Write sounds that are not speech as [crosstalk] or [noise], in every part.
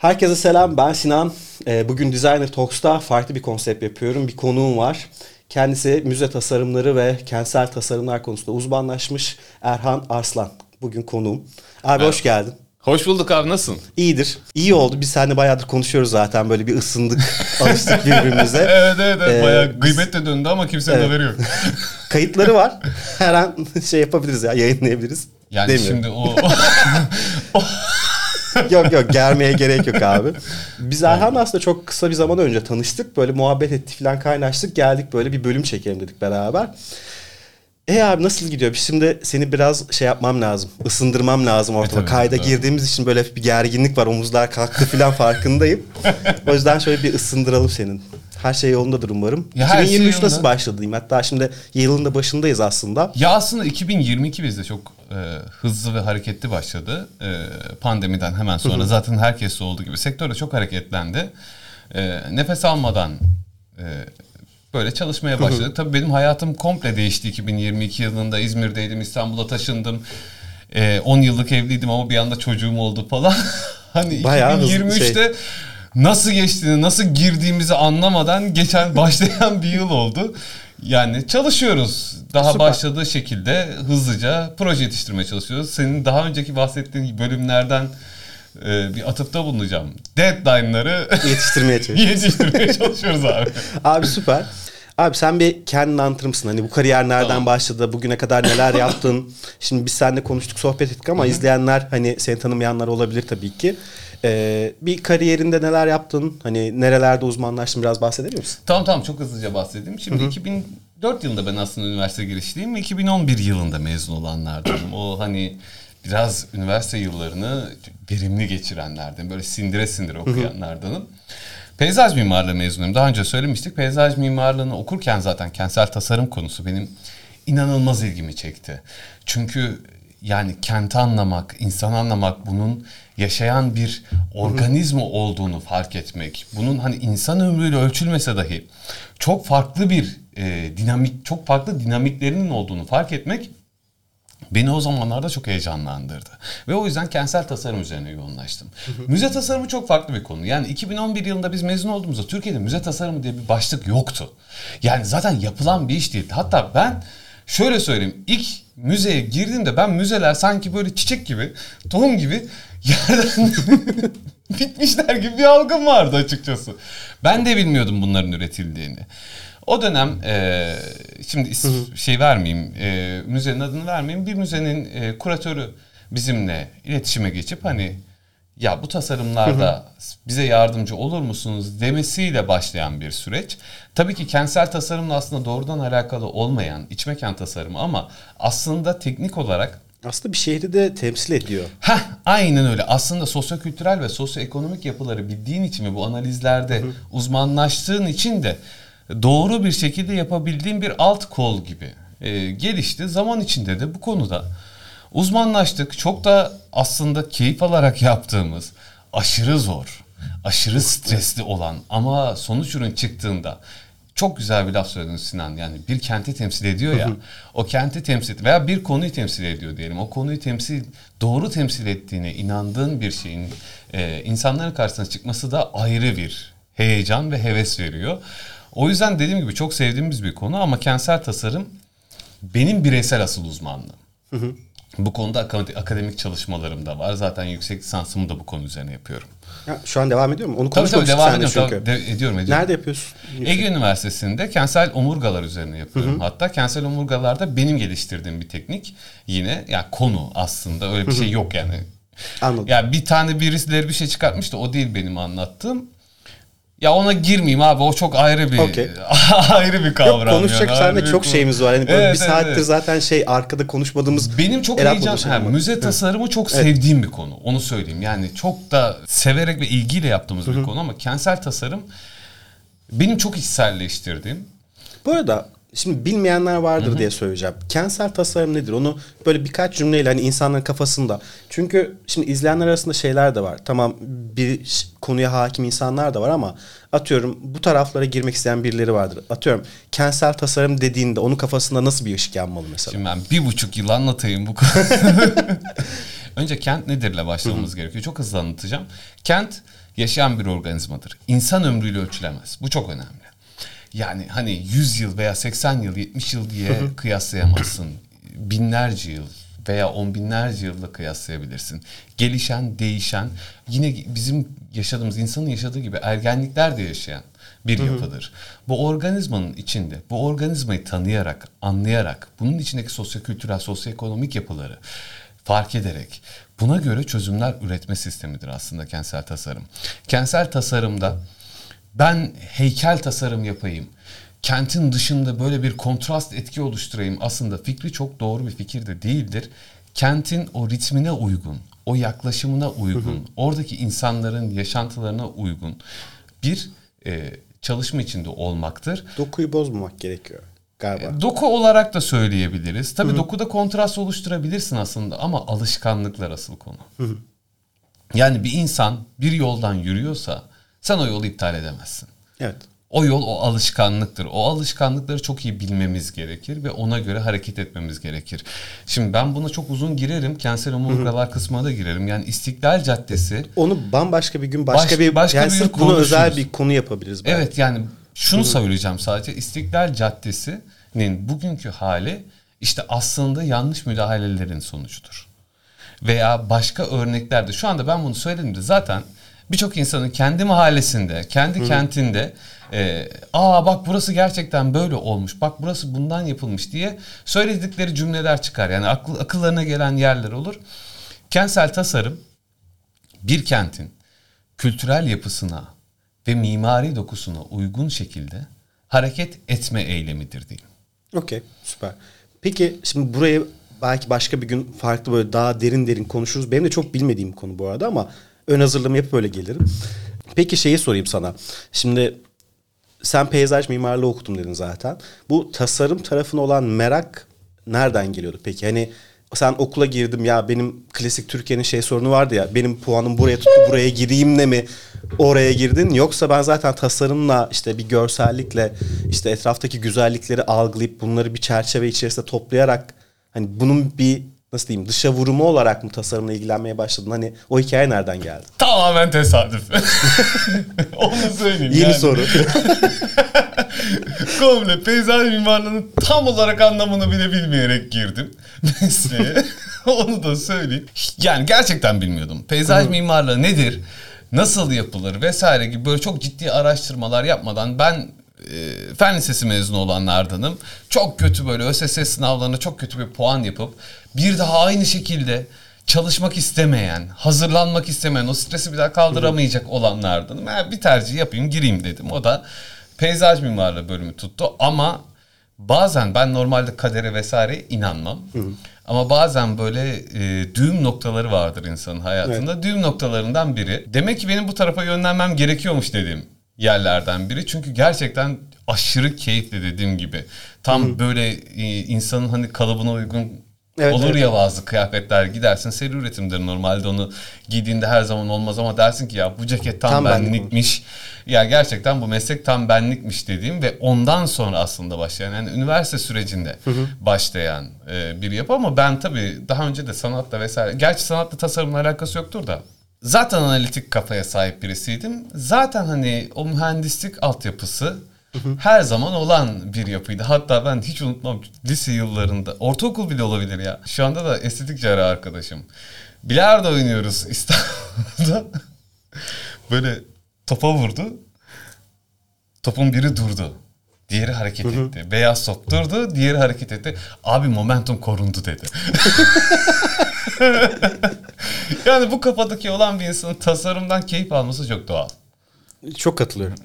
Herkese selam ben Sinan. Ee, bugün Designer Talks'ta farklı bir konsept yapıyorum. Bir konuğum var. Kendisi müze tasarımları ve kentsel tasarımlar konusunda uzmanlaşmış Erhan Arslan. Bugün konuğum. Abi hoş geldin. Hoş bulduk abi nasılsın? İyidir. İyi oldu. Biz seninle bayağıdır konuşuyoruz zaten. Böyle bir ısındık, [laughs] alıştık birbirimize. evet evet, evet. Ee, bayağı gıybet de döndü ama kimsenin Evet. haberi yok. [laughs] Kayıtları var. Her an [laughs] şey yapabiliriz ya, yayınlayabiliriz. Yani Demiyorum. şimdi o yok yok germeye gerek yok abi. Biz Erhan'la aslında çok kısa bir zaman önce tanıştık. Böyle muhabbet ettik falan kaynaştık. Geldik böyle bir bölüm çekelim dedik beraber. E abi nasıl gidiyor? Şimdi seni biraz şey yapmam lazım. ısındırmam lazım ortama. E, tabii, Kayda tabii. girdiğimiz için böyle bir gerginlik var. Omuzlar kalktı falan farkındayım. [laughs] o yüzden şöyle bir ısındıralım senin. Her şey yolundadır umarım. Ya her şey 2023 nasıl yolunda. başladı diyeyim. Hatta şimdi yılın da başındayız aslında. ya aslında 2022 bizde çok e, hızlı ve hareketli başladı. E, pandemiden hemen sonra zaten herkes olduğu gibi sektör de çok hareketlendi. E, nefes almadan e, böyle çalışmaya başladık. Tabii benim hayatım komple değişti 2022 yılında. İzmir'deydim, İstanbul'a taşındım. E, 10 yıllık evliydim ama bir anda çocuğum oldu falan. [laughs] hani Bayağı hızlı bir 2023'te şey. nasıl geçtiğini, nasıl girdiğimizi anlamadan geçen [laughs] başlayan bir yıl oldu. Yani çalışıyoruz. Daha Süper. başladığı şekilde hızlıca proje yetiştirmeye çalışıyoruz. Senin daha önceki bahsettiğin bölümlerden e, bir atıfta bulunacağım. Deadline'ları Yetiştirmeye [laughs] çalışıyoruz. yetiştirmeye çalışıyoruz abi. Abi süper. Abi sen bir kendini anlatır mısın? Hani bu kariyer nereden Tamam. başladı? Bugüne kadar neler yaptın? [laughs] Şimdi biz seninle konuştuk, sohbet ettik ama izleyenler hani seni tanımayanlar olabilir tabii ki. Ee, bir kariyerinde neler yaptın? Hani nerelerde uzmanlaştın biraz bahsedebilir misin? Tamam tamam çok hızlıca bahsedeyim. Şimdi 2004 yılında ben aslında üniversite girişliyim ve 2011 yılında mezun olanlardanım. O hani biraz üniversite yıllarını verimli geçirenlerden, böyle sindire sindire okuyanlardanım. Peyzaj mimarlığı mezunuyum. Daha önce söylemiştik. Peyzaj mimarlığını okurken zaten kentsel tasarım konusu benim inanılmaz ilgimi çekti. Çünkü yani kenti anlamak, insanı anlamak, bunun yaşayan bir organizma olduğunu fark etmek, bunun hani insan ömrüyle ölçülmese dahi çok farklı bir e, dinamik, çok farklı dinamiklerinin olduğunu fark etmek beni o zamanlarda çok heyecanlandırdı. Ve o yüzden kentsel tasarım üzerine yoğunlaştım. müze tasarımı çok farklı bir konu. Yani 2011 yılında biz mezun olduğumuzda Türkiye'de müze tasarımı diye bir başlık yoktu. Yani zaten yapılan bir iş değildi. Hatta ben şöyle söyleyeyim. ilk müzeye girdiğimde ben müzeler sanki böyle çiçek gibi, tohum gibi yerden [laughs] bitmişler gibi bir algım vardı açıkçası. Ben de bilmiyordum bunların üretildiğini. O dönem e, şimdi is- şey vermeyeyim, e, müzenin adını vermeyeyim. Bir müzenin e, kuratörü bizimle iletişime geçip hani ya bu tasarımlarda bize yardımcı olur musunuz demesiyle başlayan bir süreç. Tabii ki kentsel tasarımla aslında doğrudan alakalı olmayan iç mekan tasarımı ama aslında teknik olarak Aslında bir şehri de temsil ediyor. Heh, aynen öyle. Aslında sosyokültürel ve sosyoekonomik yapıları bildiğin için ve bu analizlerde uzmanlaştığın için de doğru bir şekilde yapabildiğin bir alt kol gibi e, gelişti. Zaman içinde de bu konuda uzmanlaştık. Çok da aslında keyif alarak yaptığımız aşırı zor, aşırı stresli olan ama sonuç ürün çıktığında çok güzel bir laf söyledin Sinan. Yani bir kenti temsil ediyor ya. o kenti temsil veya bir konuyu temsil ediyor diyelim. O konuyu temsil doğru temsil ettiğine inandığın bir şeyin e, insanların karşısına çıkması da ayrı bir heyecan ve heves veriyor. O yüzden dediğim gibi çok sevdiğimiz bir konu ama kentsel tasarım benim bireysel asıl uzmanlığım. Bu konuda akade- akademik çalışmalarım da var. Zaten yüksek lisansımı da bu konu üzerine yapıyorum. Ha, şu an devam ediyor mu? Onu Tabii tabii devam ediyorum. çünkü. De- ediyorum ediyorum. Nerede yapıyorsun? Ege Üniversitesi'nde kentsel omurgalar üzerine yapıyorum. Hatta kentsel omurgalarda benim geliştirdiğim bir teknik. Yine yani konu aslında öyle bir şey yok yani. Anladım. Ya bir tane birisileri bir şey çıkartmış da o değil benim anlattığım. Ya ona girmeyeyim abi o çok ayrı bir Okey. [laughs] ayrı bir kavram. Yok konuşacak yani, bir çok konu. şeyimiz var. Yani Evet, bir evet, saattir evet. zaten şey arkada konuşmadığımız Benim çok heyecan, şey müze tasarımı çok sevdiğim bir konu. Onu söyleyeyim. Yani çok da severek ve ilgiyle yaptığımız bir konu ama kentsel tasarım benim çok içselleştirdiğim. Bu arada şimdi bilmeyenler vardır diye söyleyeceğim. Kentsel tasarım nedir? Onu böyle birkaç cümleyle hani insanların kafasında. Çünkü şimdi izleyenler arasında şeyler de var. Tamam bir konuya hakim insanlar da var ama atıyorum bu taraflara girmek isteyen birileri vardır. Atıyorum kentsel tasarım dediğinde onun kafasında nasıl bir ışık yanmalı mesela? Şimdi ben bir buçuk yıl anlatayım bu konuyu. [laughs] Önce kent nedirle başlamamız gerekiyor. Çok hızlı anlatacağım. Kent yaşayan bir organizmadır. İnsan ömrüyle ölçülemez. Bu çok önemli. Yani hani 100 yıl veya 80 yıl, 70 yıl diye kıyaslayamazsın. Binlerce yıl veya on binlerce yılla kıyaslayabilirsin. Gelişen, değişen, yine bizim yaşadığımız, insanın yaşadığı gibi ergenlikler de yaşayan bir yapıdır. Bu organizmanın içinde, bu organizmayı tanıyarak, anlayarak, bunun içindeki sosyokültürel, sosyoekonomik yapıları fark ederek buna göre çözümler üretme sistemidir aslında kentsel tasarım. Kentsel tasarımda ben heykel tasarım yapayım, kentin dışında böyle bir kontrast etki oluşturayım aslında fikri çok doğru bir fikir de değildir. Kentin o ritmine uygun, o yaklaşımına uygun, oradaki insanların yaşantılarına uygun bir e, çalışma içinde olmaktır. Dokuyu bozmamak gerekiyor galiba. Doku olarak da söyleyebiliriz. Tabii dokuda kontrast oluşturabilirsin aslında ama alışkanlıklar asıl konu. Yani bir insan bir yoldan yürüyorsa sen o yolu iptal edemezsin. Evet. O yol o alışkanlıktır. O alışkanlıkları çok iyi bilmemiz gerekir ve ona göre hareket etmemiz gerekir. Şimdi ben buna çok uzun girerim. Kentsel omurgalar kısmına da girerim. Yani İstiklal Caddesi Onu bambaşka bir gün başka Baş- bir başka yani bir sırf bunu özel bir konu yapabiliriz. belki. Evet yani şunu söyleyeceğim sadece İstiklal Caddesi'nin bugünkü hali işte aslında yanlış müdahalelerin sonucudur. Veya başka örneklerde şu anda ben bunu söylediğimde zaten birçok insanın kendi mahallesinde, kendi kentinde e, aa bak burası gerçekten böyle olmuş, bak burası bundan yapılmış diye söyledikleri cümleler çıkar. Yani akıl, akıllarına gelen yerler olur. Kentsel tasarım bir kentin kültürel yapısına ve mimari dokusuna uygun şekilde hareket etme eylemidir diyeyim. Okey süper. Peki şimdi burayı belki başka bir gün farklı böyle daha derin derin konuşuruz. Benim de çok bilmediğim konu bu arada ama ön hazırlığımı yapıp böyle gelirim. Peki şeyi sorayım sana. Şimdi sen peyzaj mimarlığı okudum dedin zaten. Bu tasarım tarafına olan merak nereden geliyordu peki? Hani sen okula girdim ya benim klasik Türkiye'nin şey sorunu vardı ya benim puanım buraya tuttu buraya gireyim de mi oraya girdin yoksa ben zaten tasarımla işte bir görsellikle işte etraftaki güzellikleri algılayıp bunları bir çerçeve içerisinde toplayarak hani bunun bir nasıl diyeyim dışa vurumu olarak mı tasarımla ilgilenmeye başladın? Hani o hikaye nereden geldi? Tamamen tesadüf. [laughs] Onu söyleyeyim. Yeni yani. soru. [laughs] Komple peyzaj mimarlığının tam olarak anlamını bile bilmeyerek girdim [laughs] mesleğe. Onu da söyleyeyim. Yani gerçekten bilmiyordum. Peyzaj mimarlığı nedir? Nasıl yapılır vesaire gibi böyle çok ciddi araştırmalar yapmadan ben e, fen lisesi mezunu olanlardanım. Çok kötü böyle ÖSS sınavlarına çok kötü bir puan yapıp bir daha aynı şekilde çalışmak istemeyen, hazırlanmak istemeyen, o stresi bir daha kaldıramayacak olanlardanım. Yani bir tercih yapayım, gireyim dedim. O da peyzaj mimarlığı bölümü tuttu ama bazen ben normalde kadere vesaire inanmam. Ama bazen böyle e, düğüm noktaları vardır insanın hayatında. Düğüm noktalarından biri. Demek ki benim bu tarafa yönlenmem gerekiyormuş dediğim yerlerden biri. Çünkü gerçekten aşırı keyifli dediğim gibi. Tam böyle e, insanın hani kalıbına uygun Evet, olur evet. ya bazı kıyafetler gidersin seri üretimdir normalde onu giydiğinde her zaman olmaz ama dersin ki ya bu ceket tam, Tam benlik benlikmiş. Ya gerçekten bu meslek tam benlikmiş dediğim ve ondan sonra aslında başlayan yani üniversite sürecinde başlayan e, bir yapı ama ben tabii daha önce de sanatla vesaire gerçi sanatla tasarımla alakası yoktur da zaten analitik kafaya sahip birisiydim. Zaten hani o mühendislik altyapısı her zaman olan bir yapıydı. Hatta ben hiç unutmam lise yıllarında. Ortaokul bile olabilir ya. Şu anda da estetik cerrah arkadaşım. Bilardo oynuyoruz [laughs] İstanbul'da. Böyle topa vurdu. Topun biri durdu. Diğeri hareket etti. Beyaz top durdu, diğeri hareket etti. Abi momentum korundu dedi. [laughs] yani bu kafadaki olan bir insanın tasarımdan keyif alması çok doğal. Çok katılıyorum.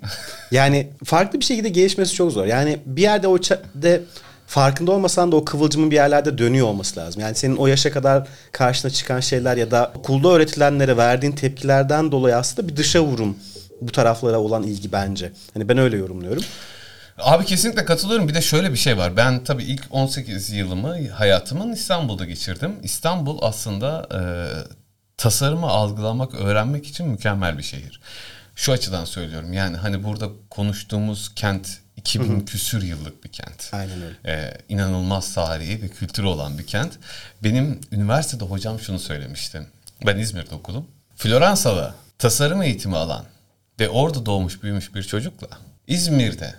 Yani farklı bir şekilde gelişmesi çok zor. Yani bir yerde o de farkında olmasan da o kıvılcımın bir yerlerde dönüyor olması lazım. Yani senin o yaşa kadar karşına çıkan şeyler ya da okulda öğretilenlere verdiğin tepkilerden dolayı aslında bir dışa vurum bu taraflara olan ilgi bence. Hani ben öyle yorumluyorum. Abi kesinlikle katılıyorum. Bir de şöyle bir şey var. Ben tabii ilk 18 yılımı hayatımın İstanbul'da geçirdim. İstanbul aslında e, tasarımı algılamak, öğrenmek için mükemmel bir şehir. Şu açıdan söylüyorum. Yani hani burada konuştuğumuz kent 2000 küsür yıllık bir kent. Aynen öyle. Ee, inanılmaz tarihi ve kültürü olan bir kent. Benim üniversitede hocam şunu söylemişti. Ben İzmir'de okudum. Floransa'da tasarım eğitimi alan ve orada doğmuş büyümüş bir çocukla İzmir'de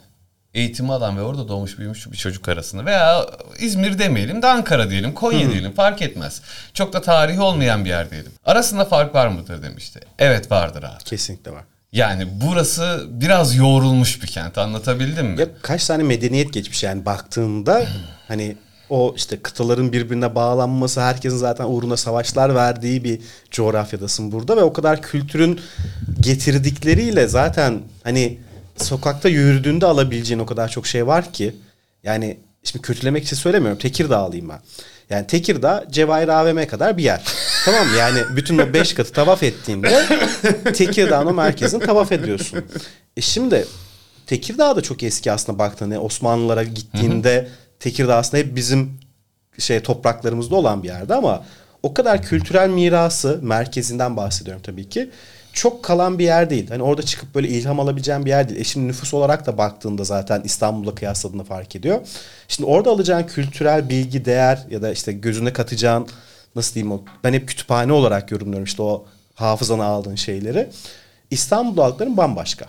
eğitimi alan ve orada doğmuş büyümüş bir çocuk arasında veya İzmir demeyelim de Ankara diyelim, Konya diyelim fark etmez. Çok da tarihi olmayan bir yer diyelim. Arasında fark var mıdır demişti. Evet vardır abi. Kesinlikle var. Yani burası biraz yoğrulmuş bir kent anlatabildim mi? Ya kaç tane medeniyet geçmiş yani baktığında [clears throat] hani o işte kıtaların birbirine bağlanması, herkesin zaten uğruna savaşlar verdiği bir coğrafyadasın burada ve o kadar kültürün getirdikleriyle zaten hani sokakta yürüdüğünde alabileceğin o kadar çok şey var ki yani şimdi kötülemek için söylemiyorum. Tekirdağlıyım ben. Yani Tekirdağ Cevahir AVM kadar bir yer. [laughs] tamam mı? Yani bütün o beş katı tavaf ettiğinde Tekirdağ'ın o merkezini tavaf ediyorsun. E şimdi Tekirdağ da çok eski aslında baktığında Osmanlılara gittiğinde Tekirdağ aslında hep bizim şey topraklarımızda olan bir yerde ama o kadar kültürel mirası merkezinden bahsediyorum tabii ki. Çok kalan bir yer değil. Hani orada çıkıp böyle ilham alabileceğin bir yer değil. E şimdi nüfus olarak da baktığında zaten İstanbul'la kıyasladığında fark ediyor. Şimdi orada alacağın kültürel bilgi, değer ya da işte gözüne katacağın nasıl diyeyim o ben hep kütüphane olarak yorumluyorum işte o hafızana aldığın şeyleri. İstanbul dağlıkların bambaşka.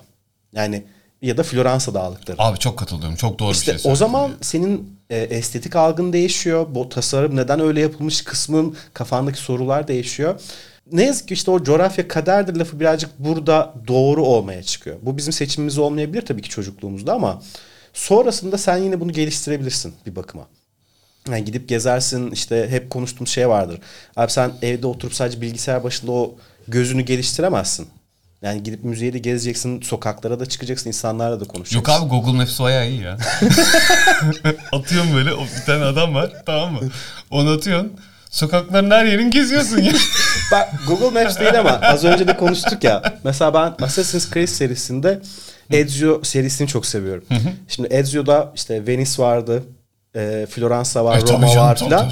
Yani ya da Floransa dağlıkları. Abi çok katılıyorum. Çok doğru İşte bir şey o zaman senin e, estetik algın değişiyor. Bu tasarım neden öyle yapılmış kısmın kafandaki sorular değişiyor. Ne yazık ki işte o coğrafya kaderdir lafı birazcık burada doğru olmaya çıkıyor. Bu bizim seçimimiz olmayabilir tabii ki çocukluğumuzda ama sonrasında sen yine bunu geliştirebilirsin bir bakıma. Yani gidip gezersin işte hep konuştuğumuz şey vardır. Abi sen evde oturup sadece bilgisayar başında o gözünü geliştiremezsin. Yani gidip müzeye de gezeceksin, sokaklara da çıkacaksın, insanlarla da konuşacaksın. Yok abi Google Maps bayağı iyi ya. [laughs] Atıyorum böyle bir tane adam var tamam mı? Onu atıyorsun. Sokakların her yerini geziyorsun ya. [laughs] Bak Google Maps değil ama az önce de konuştuk ya. Mesela ben Assassin's Creed serisinde Ezio serisini çok seviyorum. Şimdi Ezio'da işte Venice vardı. e, Floransa var, E, Roma canım, var filan.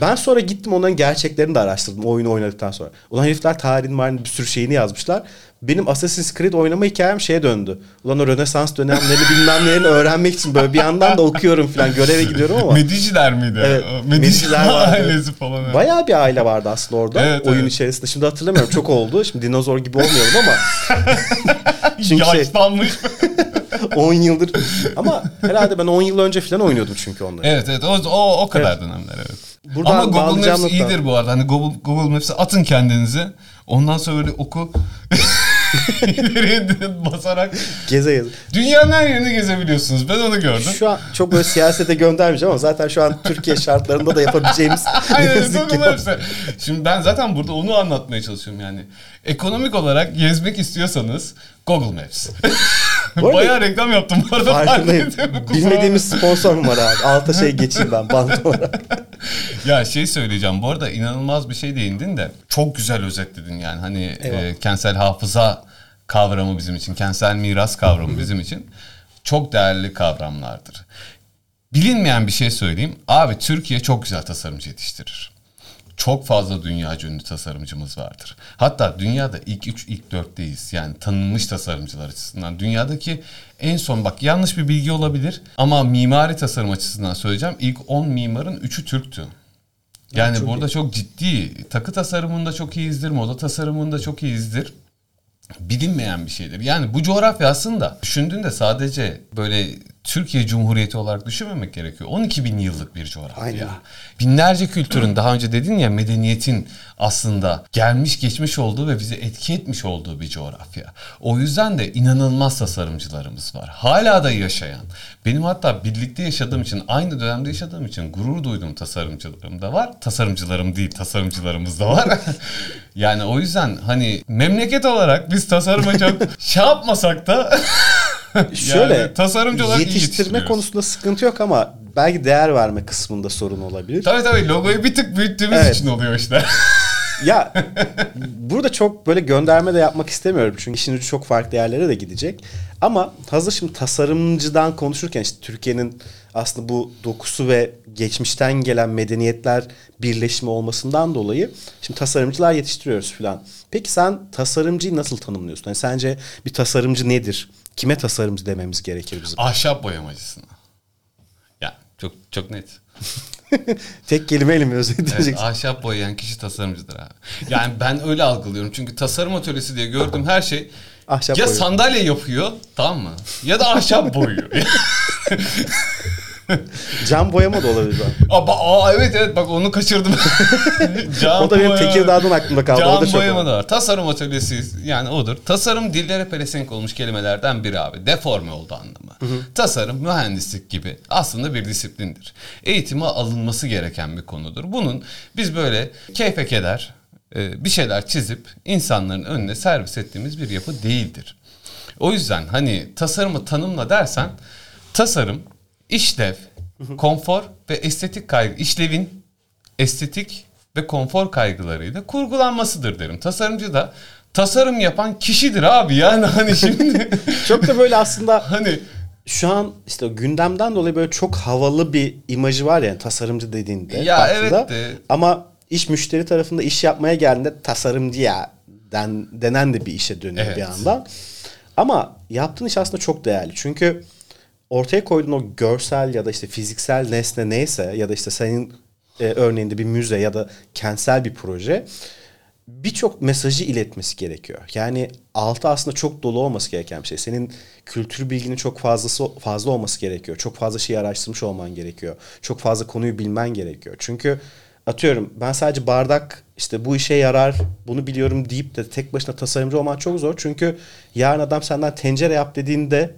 Ben sonra gittim onların gerçeklerini de araştırdım oyunu oynadıktan sonra. Ulan herifler tarihin marinin bir sürü şeyini yazmışlar. Benim Assassin's Creed oynama hikayem şeye döndü. Ulan o Rönesans dönemleri bilmem nelerini öğrenmek için böyle bir yandan da okuyorum filan göreve gidiyorum ama. Mediciler miydi? Evet, Mediciler [laughs] vardı. ailesi falan. evet. Bayağı bir aile vardı aslında orada Evet, oyun evet. içerisinde. Şimdi hatırlamıyorum çok oldu. Şimdi dinozor gibi olmayalım ama [laughs] çünkü şey- Yaşlanmış. [laughs] 10 yıldır ama herhalde ben 10 yıl önce falan oynuyordum çünkü onları. evet evet o, o, o kadar dönemler evet. Buradan Ama Google Maps nokta- iyidir bu arada. Hani Google, Google Maps'e atın kendinizi. Ondan sonra böyle oku. [laughs] İleriye basarak. Geze geze. Dünyanın her yerini gezebiliyorsunuz. Ben onu gördüm. Şu an çok böyle siyasete göndermeyeceğim ama zaten şu an Türkiye şartlarında da yapabileceğimiz ne [laughs] Aynen. Şimdi ben zaten burada onu anlatmaya çalışıyorum yani. Ekonomik olarak gezmek istiyorsanız Google Maps. [laughs] Bu arada- Bayağı reklam yaptım bu arada. Farkındayım. [laughs] Bilmediğimiz sponsor mu var abi? Alta şey geçeyim ben bant [laughs] olarak. Ya şey söyleyeceğim bu arada inanılmaz bir şey değindin de çok güzel özetledin yani hani Eyvallah. e, kentsel hafıza kavramı bizim için, kentsel miras kavramı bizim için çok değerli kavramlardır. Bilinmeyen bir şey söyleyeyim. Abi Türkiye çok güzel tasarımcı yetiştirir. Çok fazla dünya ünlü tasarımcımız vardır. Hatta dünyada ilk 3, ilk 4'teyiz. Yani tanınmış tasarımcılar açısından. Dünyadaki en son bak yanlış bir bilgi olabilir ama mimari tasarım açısından söyleyeceğim. İlk 10 mimarın 3'ü Türktü. Yani çok burada çok ciddi takı tasarımında çok iyiyizdir, moda tasarımında çok iyiyizdir. Bilinmeyen bir şeydir. Yani bu coğrafya aslında düşündüğünde sadece böyle Türkiye Cumhuriyeti olarak düşünmemek gerekiyor. 12 bin yıllık bir coğrafya. Aynen. Binlerce kültürün daha önce dedin ya medeniyetin aslında gelmiş geçmiş olduğu ve bizi etki etmiş olduğu bir coğrafya. O yüzden de inanılmaz tasarımcılarımız var. Hala da yaşayan. Benim hatta birlikte yaşadığım için aynı dönemde yaşadığım için gurur duyduğum tasarımcılarım da var. Tasarımcılarım değil tasarımcılarımız da var. [laughs] yani o yüzden hani memleket olarak biz tasarıma çok şey yapmasak da [laughs] [laughs] [laughs] Şöyle Yani tasarımcı olarak yetiştirme konusunda sıkıntı yok ama belki değer verme kısmında sorun olabilir. tabii tabii logoyu bir tık büyüttüğümüz Evet. için oluyor işte. [laughs] ya burada çok böyle gönderme de yapmak istemiyorum. Çünkü işin ucu çok farklı yerlere de gidecek. Ama hazır şimdi tasarımcıdan konuşurken işte Türkiye'nin aslında bu dokusu ve geçmişten gelen medeniyetler birleşimi olmasından dolayı şimdi tasarımcılar yetiştiriyoruz falan. Peki sen tasarımcıyı nasıl tanımlıyorsun? Yani sence bir tasarımcı nedir? Kime tasarımcı dememiz gerekir bizim? Ahşap boyamacısına. Ya çok çok net. [laughs] Tek kelimeyle mi özetleyeceksin? Evet, ahşap boyayan kişi tasarımcıdır abi. Yani ben öyle algılıyorum. Çünkü tasarım atölyesi diye gördüğüm her şey Ahşap ya boyuyor. sandalye yapıyor tamam mı? Ya da ahşap boyuyor. [laughs] [laughs] [laughs] Cam boyama da olabilir. bak. aa, evet evet bak onu kaçırdım. [laughs] Cam O da benim boyama. Tekirdağ'dan aklımda kaldı. o da Cam çok boyama da var. Tasarım atölyesi yani odur. Tasarım dillere pelesenk olmuş kelimelerden biri abi. Deforme oldu anlamı. Tasarım, mühendislik gibi aslında bir disiplindir. Eğitime alınması gereken bir konudur. Bunun biz böyle keyfe keder e, bir şeyler çizip insanların önüne servis ettiğimiz bir yapı değildir. O yüzden hani tasarımı tanımla dersen tasarım, işlev, konfor ve estetik kaygı, işlevin estetik ve konfor kaygılarıyla kurgulanmasıdır derim. Tasarımcı da tasarım yapan kişidir abi yani hani şimdi [laughs] Çok da böyle aslında [laughs] hani şu an işte gündemden dolayı böyle çok havalı bir imajı var yani tasarımcı dediğinde. Ya baktığında. evet de- Ama iş müşteri tarafında iş yapmaya geldiğinde tasarımcı ya den, denen de bir işe dönüyor Evet. bir yandan. Ama yaptığın iş aslında çok değerli. Çünkü ortaya koyduğun o görsel ya da işte fiziksel nesne neyse ya da işte senin e, örneğinde bir müze ya da kentsel bir proje birçok mesajı iletmesi gerekiyor. Yani altı aslında çok dolu olması gereken bir şey. Senin kültür bilginin çok fazlası fazla olması gerekiyor. Çok fazla şeyi araştırmış olman gerekiyor. Çok fazla konuyu bilmen gerekiyor. Çünkü atıyorum ben sadece bardak işte bu işe yarar bunu biliyorum deyip de tek başına tasarımcı olman çok zor. Çünkü yarın adam senden tencere yap dediğinde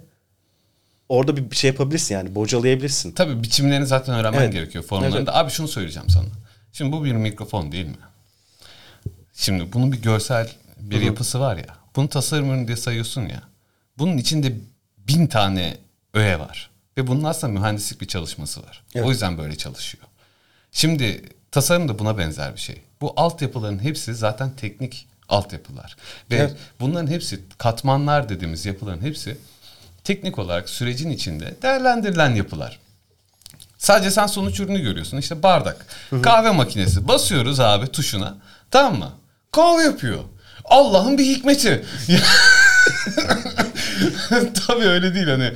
orada bir şey yapabilirsin yani bocalayabilirsin. tabii biçimlerini zaten öğrenmen Evet. gerekiyor formlarını Evet. Abi şunu söyleyeceğim sana. Şimdi bu bir mikrofon değil mi? Şimdi bunun bir görsel bir yapısı var ya. Bunu tasarım ürünü diye sayıyorsun ya. Bunun içinde bin tane öğe var. Ve bunun aslında mühendislik bir çalışması var. Evet. O yüzden böyle çalışıyor. Şimdi tasarım da buna benzer bir şey. Bu altyapıların hepsi zaten teknik altyapılar. Ve Evet. bunların hepsi katmanlar dediğimiz yapıların hepsi teknik olarak sürecin içinde değerlendirilen yapılar. Sadece sen sonuç ürünü görüyorsun. İşte bardak, kahve makinesi. Basıyoruz abi tuşuna. Tamam mı? Kahve yapıyor. Allah'ın bir hikmeti. [laughs] Tabii öyle değil hani.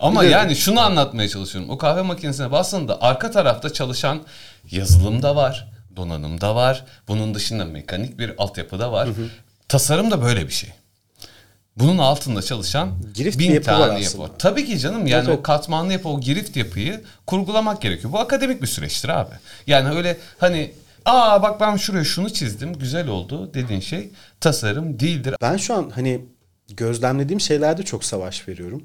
Ama de- yani şunu anlatmaya çalışıyorum. O kahve makinesine bastığında arka tarafta çalışan yazılım da var, donanım da var. Bunun dışında mekanik bir altyapı da var. Tasarım da böyle bir şey. Bunun altında çalışan Girift bir bin yapı var tane aslında. yapı var. Tabii ki canım yani evet. o katmanlı yapı, o girift yapıyı kurgulamak gerekiyor. Bu akademik bir süreçtir abi. Yani öyle hani aa bak ben şuraya şunu çizdim güzel oldu dediğin şey tasarım değildir. Ben şu an hani gözlemlediğim şeylerde çok savaş veriyorum.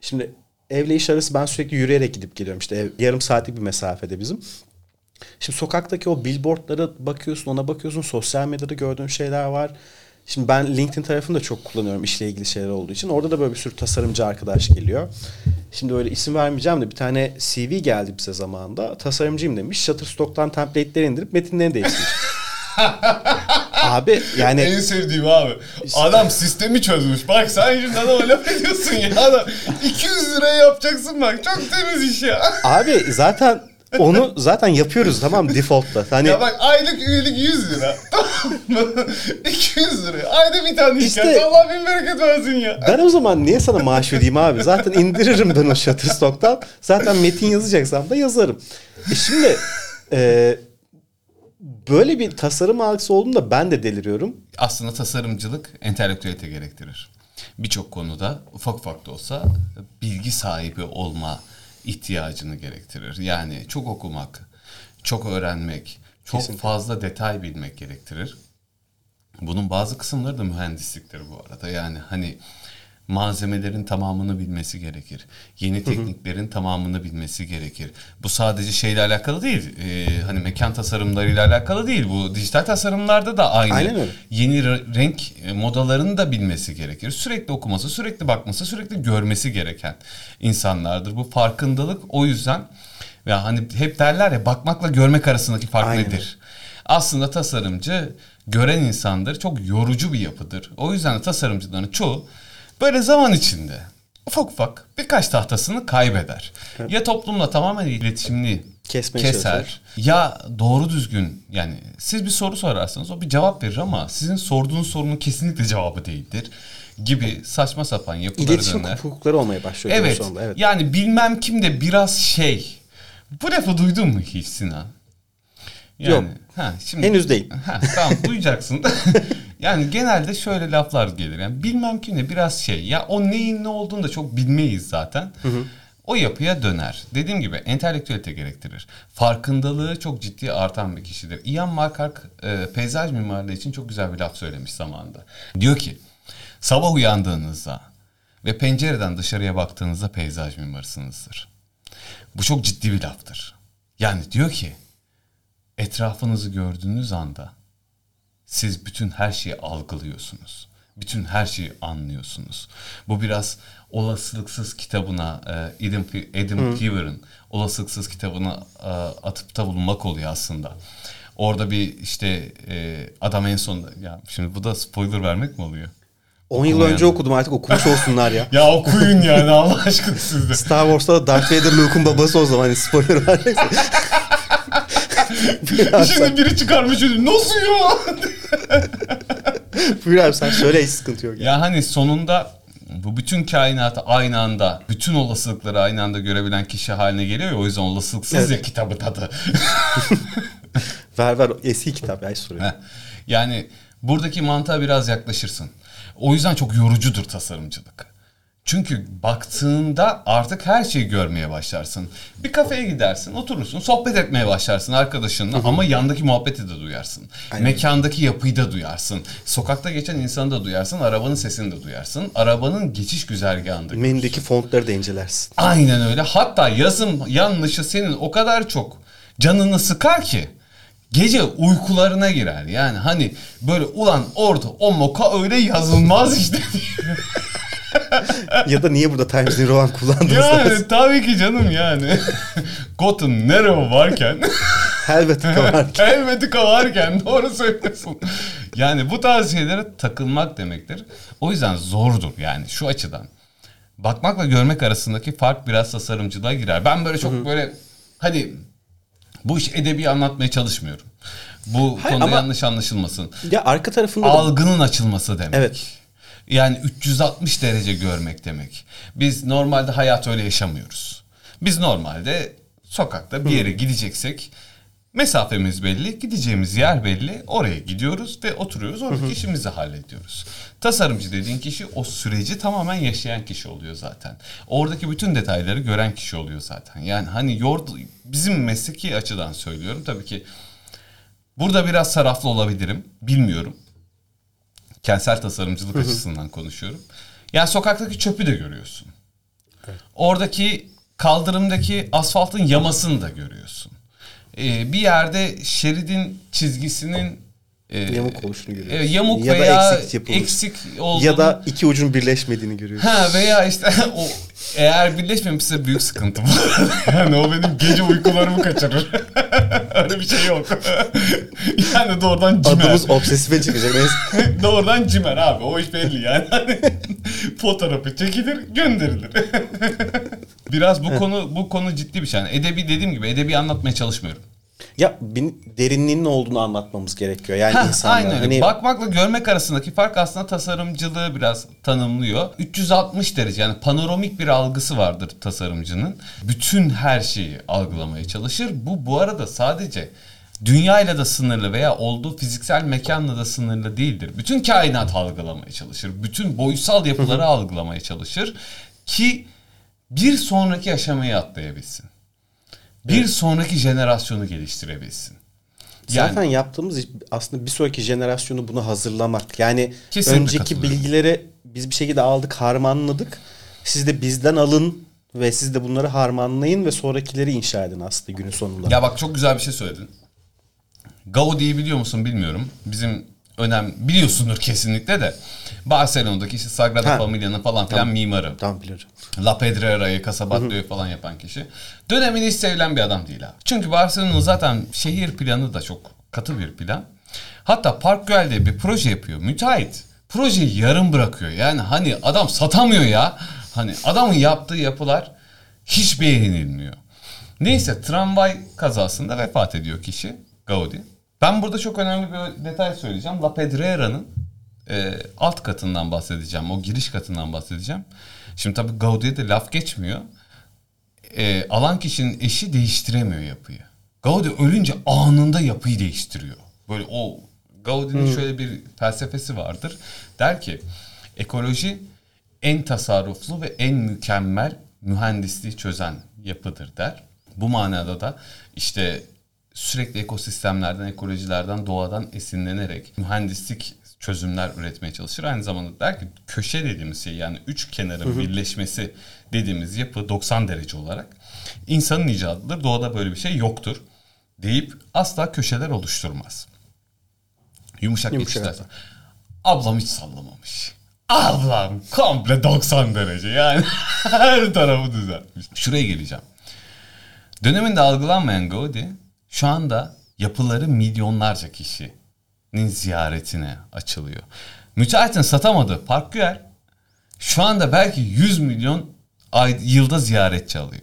Şimdi evle iş arası ben sürekli yürüyerek gidip geliyorum. İşte ev, yarım saatlik bir mesafede bizim. Şimdi sokaktaki o billboardlara bakıyorsun, ona bakıyorsun. Sosyal medyada gördüğün şeyler var. Şimdi ben LinkedIn tarafını da çok kullanıyorum işle ilgili şeyler olduğu için. Orada da böyle bir sürü tasarımcı arkadaş geliyor. Şimdi öyle isim vermeyeceğim de bir tane CV geldi bize zamanında. Tasarımcıyım demiş. Shutterstock'tan template'leri indirip metinlerini değiştirmiş. [laughs] Abi yani En sevdiğim abi. Adam sistemi çözmüş. Bak sen şimdi adama laf ediyorsun ya. Adam 200 liraya yapacaksın bak. Çok temiz iş ya. Abi zaten onu zaten yapıyoruz tamam default'ta. Hani Ya bak aylık üyelik 100 lira. [laughs] Tamam mı? 200 lira. Ayda bir tane İşte- işte, Allah bin bereket versin ya. ben o zaman niye sana maaş ödeyeyim abi? Zaten indiririm ben o Shutterstock'tan. Zaten metin yazacaksam da yazarım. E şimdi e, böyle bir tasarım algısı olduğunda ben de deliriyorum. Aslında tasarımcılık entelektüelite gerektirir. Birçok konuda ufak ufak da olsa bilgi sahibi olma ihtiyacını gerektirir. Yani çok okumak, çok öğrenmek, çok Kesinlikle. fazla detay bilmek gerektirir. Bunun bazı kısımları da mühendisliktir bu arada. Yani hani malzemelerin tamamını bilmesi gerekir. Yeni tekniklerin tamamını bilmesi gerekir. Bu sadece şeyle alakalı değil. Ee, hani mekan tasarımlarıyla alakalı değil. Bu dijital tasarımlarda da aynı. Aynen öyle. Yeni re- renk e, modalarını da bilmesi gerekir. Sürekli okuması, sürekli bakması, sürekli görmesi gereken insanlardır. Bu farkındalık o yüzden ya hani hep derler ya bakmakla görmek arasındaki fark Aynen nedir? Aslında tasarımcı gören insandır. Çok yorucu bir yapıdır. O yüzden de tasarımcıların çoğu böyle zaman içinde ufak ufak birkaç tahtasını kaybeder. Ya toplumla tamamen iletişimini Kesmeye keser. çalışır. Ya doğru düzgün yani siz bir soru sorarsanız o bir cevap verir ama sizin sorduğunuz sorunun kesinlikle cevabı değildir gibi saçma sapan yapılara İletişim döner. kopukları olmaya başlıyor. Evet. sonunda, evet. Yani bilmem kim de biraz şey. Bu lafı duydun mu hiç Sinan? Yani, Yok. Ha, şimdi, Henüz değil. Ha, tamam duyacaksın. [laughs] yani genelde şöyle laflar gelir. Yani bilmem kim de biraz şey. Ya o neyin ne olduğunu da çok bilmeyiz zaten. O yapıya döner. Dediğim gibi entelektüelite gerektirir. Farkındalığı çok ciddi artan bir kişidir. Ian Markak e, peyzaj mimarlığı için çok güzel bir laf söylemiş zamanında. Diyor ki sabah uyandığınızda ve pencereden dışarıya baktığınızda peyzaj mimarısınızdır. Bu çok ciddi bir laftır. Yani diyor ki etrafınızı gördüğünüz anda siz bütün her şeyi algılıyorsunuz. Bütün her şeyi anlıyorsunuz. Bu biraz olasılıksız kitabına e, Adam, Adam Peever'ın olasılıksız kitabına e, atıpta bulunmak oluyor aslında. Orada bir işte e, adam en sonunda ya şimdi bu da spoiler vermek mi oluyor? 10 yıl Okumayan- önce okudum artık okumuş olsunlar ya. [laughs] Ya okuyun yani Allah aşkına siz de. Star Wars'ta da Darth Vader Luke'un babası o zaman hani spoiler vereceksin. [laughs] Şimdi biri çıkarmış dedim nasıl ya? [laughs] buyur abi sen söyle hiç sıkıntı yok. Ya hani sonunda bu bütün kainatı aynı anda, bütün olasılıkları aynı anda görebilen kişi haline geliyor ya o yüzden olasılıksız Evet. ya kitabı tadı. [laughs] Ver ver eski kitap ya hiç sorun yani buradaki mantığa biraz yaklaşırsın. O yüzden çok yorucudur tasarımcılık. Çünkü baktığında artık her şeyi görmeye başlarsın. Bir kafeye gidersin, oturursun, sohbet etmeye başlarsın arkadaşınla ama yandaki muhabbeti de duyarsın. Aynen. Mekandaki yapıyı da duyarsın. Sokakta geçen insanı da duyarsın, arabanın sesini de duyarsın. Arabanın geçiş güzergahında Menüdeki fontları da incelersin. Aynen öyle. Hatta yazım yanlışı senin o kadar çok canını sıkar ki gece uykularına girer. Yani hani böyle ulan orada o moka öyle yazılmaz işte. [laughs] [laughs] ya da niye burada Times New Roman kullandınız? yani tabii ki canım yani. [laughs] Gotham Nero varken Helvetica var. Helvetica varken doğru söylüyorsun. Yani bu tarz şeylere takılmak demektir. O yüzden zordur yani şu açıdan. Bakmakla görmek arasındaki fark biraz tasarımcılığa girer. Ben böyle çok böyle hani bu iş edebi anlatmaya çalışmıyorum. Bu Hayır, konu ama- yanlış anlaşılmasın. Ya arka tarafında da Algının açılması demek. Evet. Yani 360 derece görmek demek. Biz normalde hayat öyle yaşamıyoruz. Biz normalde sokakta bir yere gideceksek mesafemiz belli, gideceğimiz yer belli. Oraya gidiyoruz ve oturuyoruz. Oradaki işimizi hallediyoruz. Tasarımcı dediğin kişi o süreci tamamen yaşayan kişi oluyor zaten. Oradaki bütün detayları gören kişi oluyor zaten. Yani hani yordu, bizim mesleki açıdan söylüyorum tabii ki Burada biraz saraflı olabilirim. Bilmiyorum. Kentsel tasarımcılık açısından konuşuyorum. Yani sokaktaki çöpü de görüyorsun. Oradaki kaldırımdaki asfaltın yamasını da görüyorsun. Ee, bir yerde şeridin çizgisinin e, Yamuk oluşunu görüyorsun. evet, yamuk Ya da veya eksik yapılmış. eksik olduğunu ya da iki ucun birleşmediğini görüyorsun. Ha veya işte [laughs] o eğer birleşmemişse büyük sıkıntı bu. [laughs] yani o benim gece uykularımı kaçırır. [laughs] [laughs] Öyle bir şey yok. [laughs] yani doğrudan cimer. Adımız obsesife çıkacak. [laughs] Doğrudan cimer abi. O iş belli yani. Hani Fotoğrafı çekilir, gönderilir. Biraz bu konu bu konu ciddi bir şey. Yani edebi dediğim gibi edebi anlatmaya çalışmıyorum. Ya derinliğinin olduğunu anlatmamız gerekiyor. Yani insanlar. aynen öyle. Hani Bakmakla görmek arasındaki fark aslında tasarımcılığı biraz tanımlıyor. 360 derece yani panoramik bir algısı vardır tasarımcının. Bütün her şeyi algılamaya çalışır. Bu bu arada sadece dünyayla da sınırlı veya olduğu fiziksel mekanla da sınırlı değildir. Bütün kainat algılamaya çalışır. Bütün boyutsal yapıları algılamaya çalışır ki bir sonraki aşamayı atlayabilsin. Bir sonraki jenerasyonu geliştirebilsin. Yani- Zaten yaptığımız iş aslında bir sonraki jenerasyonu bunu hazırlamak. Yani önceki bilgileri biz bir şekilde aldık, harmanladık. Siz de bizden alın ve siz de bunları harmanlayın ve sonrakileri inşa edin aslında günün sonunda. Ya bak çok güzel bir şey söyledin. Gaudi'yi biliyor musun bilmiyorum. Bizim önem biliyorsundur kesinlikle de. Barcelona'daki işte Sagrada Ha. Familia'nın falan filan mimarı. Tamam biliyorum. La Pedrera'yı, Casabatio'yu falan yapan kişi. Dönemini hiç sevilen bir adam değil abi. Çünkü Barcelona'nın zaten şehir planı da çok Katı bir plan. Hatta Park Güell'de bir proje yapıyor. Müteahhit projeyi yarım bırakıyor. Yani hani adam satamıyor ya. Hani adamın yaptığı yapılar hiç beğenilmiyor. Neyse tramvay kazasında vefat ediyor kişi Gaudi. Ben burada çok önemli bir detay söyleyeceğim. La Pedrera'nın e, alt katından bahsedeceğim. O giriş katından bahsedeceğim. Şimdi tabii Gaudi'ye de laf geçmiyor. E, alan kişinin eşi değiştiremiyor yapıyı. Gaudi ölünce anında yapıyı değiştiriyor. Böyle o Gaudi'nin şöyle bir felsefesi vardır. Der ki ekoloji en tasarruflu ve en mükemmel mühendisliği çözen yapıdır der. Bu manada da işte sürekli ekosistemlerden, ekolojilerden, doğadan esinlenerek mühendislik çözümler üretmeye çalışır. Aynı zamanda der ki köşe dediğimiz şey yani üç kenarın birleşmesi dediğimiz yapı 90 derece olarak insanın icadıdır. Doğada böyle bir şey yoktur deyip asla köşeler oluşturmaz. Yumuşak, Yumuşak geçişler. Ablam hiç sallamamış. Ablam komple 90 derece yani [laughs] her tarafı düzeltmiş. Şuraya geleceğim. Döneminde algılanmayan Gaudi şu anda yapıları milyonlarca kişinin ziyaretine açılıyor. Müteahhitin satamadığı Park Güell şu anda belki 100 milyon ay, yılda ziyaretçi alıyor.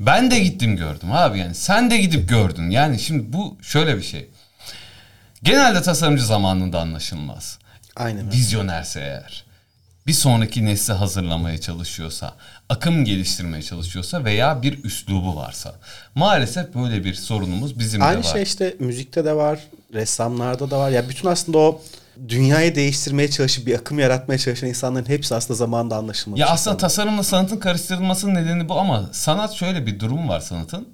Ben de gittim gördüm abi yani sen de gidip gördün. Yani şimdi bu şöyle bir şey. Genelde tasarımcı zamanında anlaşılmaz. Aynen. Vizyonerse eğer. Bir sonraki nesli hazırlamaya çalışıyorsa, akım geliştirmeye çalışıyorsa veya bir üslubu varsa. Maalesef böyle bir sorunumuz bizim Aynı de var. şey işte müzikte de var, ressamlarda da var. Ya bütün aslında o dünyayı değiştirmeye çalışıp bir akım yaratmaya çalışan insanların hepsi aslında zamanında anlaşılmamış. Ya aslında tasarımla sanatın karıştırılmasının nedeni bu ama sanat şöyle bir durum var sanatın.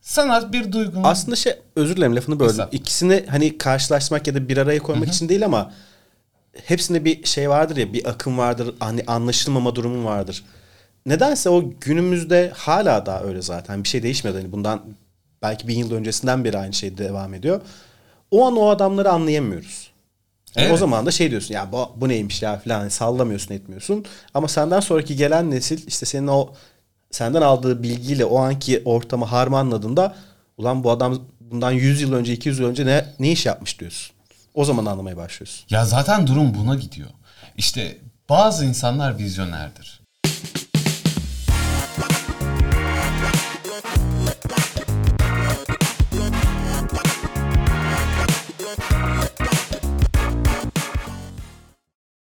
Sanat bir duygunun aslında şey özür dilerim lafını böldüm. Estağfurullah. İkisini hani karşılaştırmak ya da bir araya koymak için değil ama hepsinde bir şey vardır ya bir akım vardır hani anlaşılmama durumu vardır. Nedense o günümüzde hala da öyle zaten bir şey değişmedi. Hani bundan belki bin yıl öncesinden beri aynı şey devam ediyor. O an o adamları anlayamıyoruz. Yani O Evet. zaman da şey diyorsun ya bu, bu neymiş ya falan hani sallamıyorsun etmiyorsun. Ama senden sonraki gelen nesil işte senin o senden aldığı bilgiyle o anki ortamı harmanladığında ulan bu adam bundan 100 yıl önce 200 yıl önce ne, ne iş yapmış diyorsun. O zaman anlamaya başlıyorsun. Ya zaten durum buna gidiyor. İşte bazı insanlar vizyonerdir.